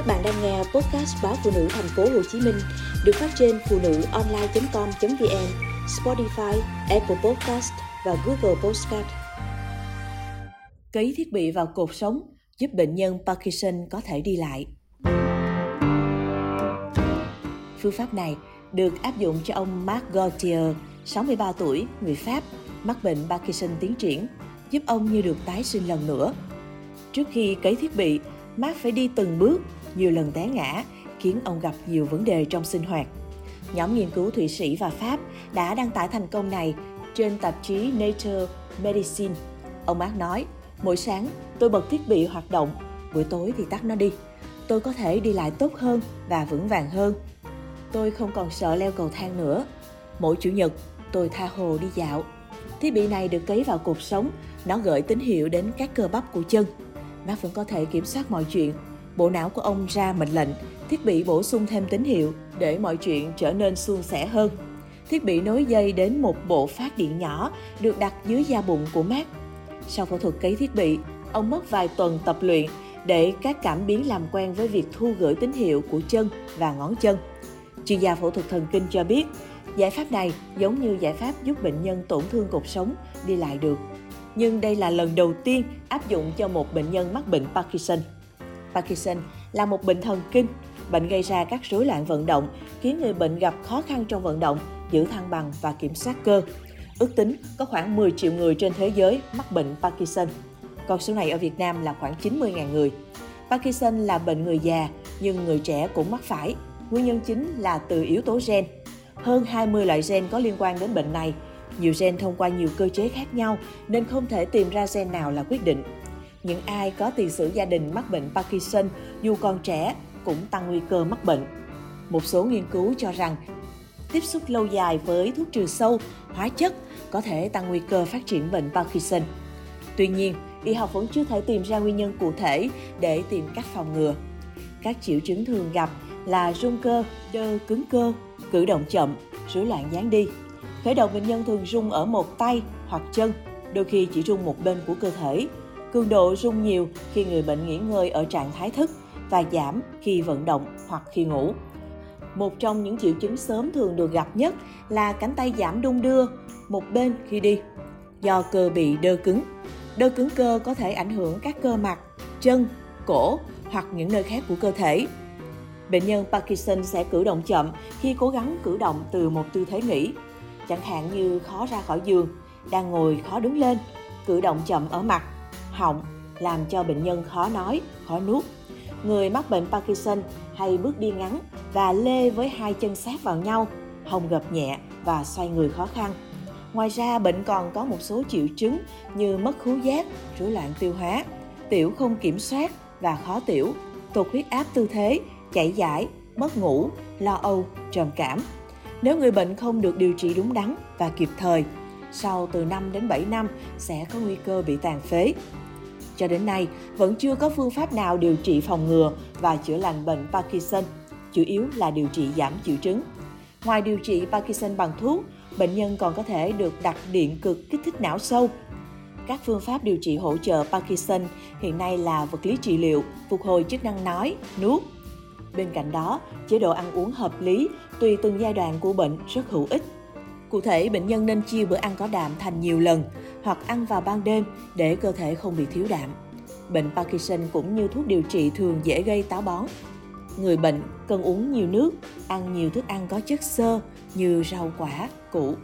Các bạn đang nghe podcast báo phụ nữ thành phố Hồ Chí Minh được phát trên phụ nữ online.com.vn, Spotify, Apple Podcast và Google Podcast. Cấy thiết bị vào cột sống giúp bệnh nhân Parkinson có thể đi lại. Phương pháp này được áp dụng cho ông Marc Gauthier, 63 tuổi, người Pháp, mắc bệnh Parkinson tiến triển, giúp ông như được tái sinh lần nữa. Trước khi cấy thiết bị, Mark phải đi từng bước, nhiều lần té ngã, khiến ông gặp nhiều vấn đề trong sinh hoạt. Nhóm nghiên cứu Thụy Sĩ và Pháp đã đăng tải thành công này trên tạp chí Nature Medicine. Ông Mark nói, mỗi sáng tôi bật thiết bị hoạt động, buổi tối thì tắt nó đi. Tôi có thể đi lại tốt hơn và vững vàng hơn. Tôi không còn sợ leo cầu thang nữa. Mỗi chủ nhật, tôi tha hồ đi dạo. Thiết bị này được cấy vào cột sống, nó gửi tín hiệu đến các cơ bắp của chân. Mark vẫn có thể kiểm soát mọi chuyện. Bộ não của ông ra mệnh lệnh, thiết bị bổ sung thêm tín hiệu để mọi chuyện trở nên suôn sẻ hơn. Thiết bị nối dây đến một bộ phát điện nhỏ được đặt dưới da bụng của Mark. Sau phẫu thuật cấy thiết bị, ông mất vài tuần tập luyện để các cảm biến làm quen với việc thu gửi tín hiệu của chân và ngón chân. Chuyên gia phẫu thuật thần kinh cho biết, giải pháp này giống như giải pháp giúp bệnh nhân tổn thương cột sống đi lại được nhưng đây là lần đầu tiên áp dụng cho một bệnh nhân mắc bệnh Parkinson. Parkinson là một bệnh thần kinh, bệnh gây ra các rối loạn vận động, khiến người bệnh gặp khó khăn trong vận động, giữ thăng bằng và kiểm soát cơ. Ước tính có khoảng 10 triệu người trên thế giới mắc bệnh Parkinson. Con số này ở Việt Nam là khoảng 90.000 người. Parkinson là bệnh người già, nhưng người trẻ cũng mắc phải. Nguyên nhân chính là từ yếu tố gen. Hơn 20 loại gen có liên quan đến bệnh này, nhiều gen thông qua nhiều cơ chế khác nhau nên không thể tìm ra gen nào là quyết định. Những ai có tiền sử gia đình mắc bệnh Parkinson dù còn trẻ cũng tăng nguy cơ mắc bệnh. Một số nghiên cứu cho rằng tiếp xúc lâu dài với thuốc trừ sâu, hóa chất có thể tăng nguy cơ phát triển bệnh Parkinson. Tuy nhiên, y học vẫn chưa thể tìm ra nguyên nhân cụ thể để tìm cách phòng ngừa. Các triệu chứng thường gặp là rung cơ, đơ cứng cơ, cử động chậm, rối loạn dáng đi, Khởi đầu bệnh nhân thường rung ở một tay hoặc chân, đôi khi chỉ rung một bên của cơ thể. Cường độ rung nhiều khi người bệnh nghỉ ngơi ở trạng thái thức và giảm khi vận động hoặc khi ngủ. Một trong những triệu chứng sớm thường được gặp nhất là cánh tay giảm đung đưa một bên khi đi do cơ bị đơ cứng. Đơ cứng cơ có thể ảnh hưởng các cơ mặt, chân, cổ hoặc những nơi khác của cơ thể. Bệnh nhân Parkinson sẽ cử động chậm khi cố gắng cử động từ một tư thế nghỉ chẳng hạn như khó ra khỏi giường, đang ngồi khó đứng lên, cử động chậm ở mặt, họng, làm cho bệnh nhân khó nói, khó nuốt. Người mắc bệnh Parkinson hay bước đi ngắn và lê với hai chân sát vào nhau, hông gập nhẹ và xoay người khó khăn. Ngoài ra, bệnh còn có một số triệu chứng như mất khứu giác, rối loạn tiêu hóa, tiểu không kiểm soát và khó tiểu, tụt huyết áp tư thế, chảy giải, mất ngủ, lo âu, trầm cảm. Nếu người bệnh không được điều trị đúng đắn và kịp thời, sau từ 5 đến 7 năm sẽ có nguy cơ bị tàn phế. Cho đến nay, vẫn chưa có phương pháp nào điều trị phòng ngừa và chữa lành bệnh Parkinson, chủ yếu là điều trị giảm triệu chứng. Ngoài điều trị Parkinson bằng thuốc, bệnh nhân còn có thể được đặt điện cực kích thích não sâu. Các phương pháp điều trị hỗ trợ Parkinson hiện nay là vật lý trị liệu, phục hồi chức năng nói, nuốt, Bên cạnh đó, chế độ ăn uống hợp lý tùy từng giai đoạn của bệnh rất hữu ích. Cụ thể, bệnh nhân nên chia bữa ăn có đạm thành nhiều lần hoặc ăn vào ban đêm để cơ thể không bị thiếu đạm. Bệnh Parkinson cũng như thuốc điều trị thường dễ gây táo bón. Người bệnh cần uống nhiều nước, ăn nhiều thức ăn có chất xơ như rau quả, củ,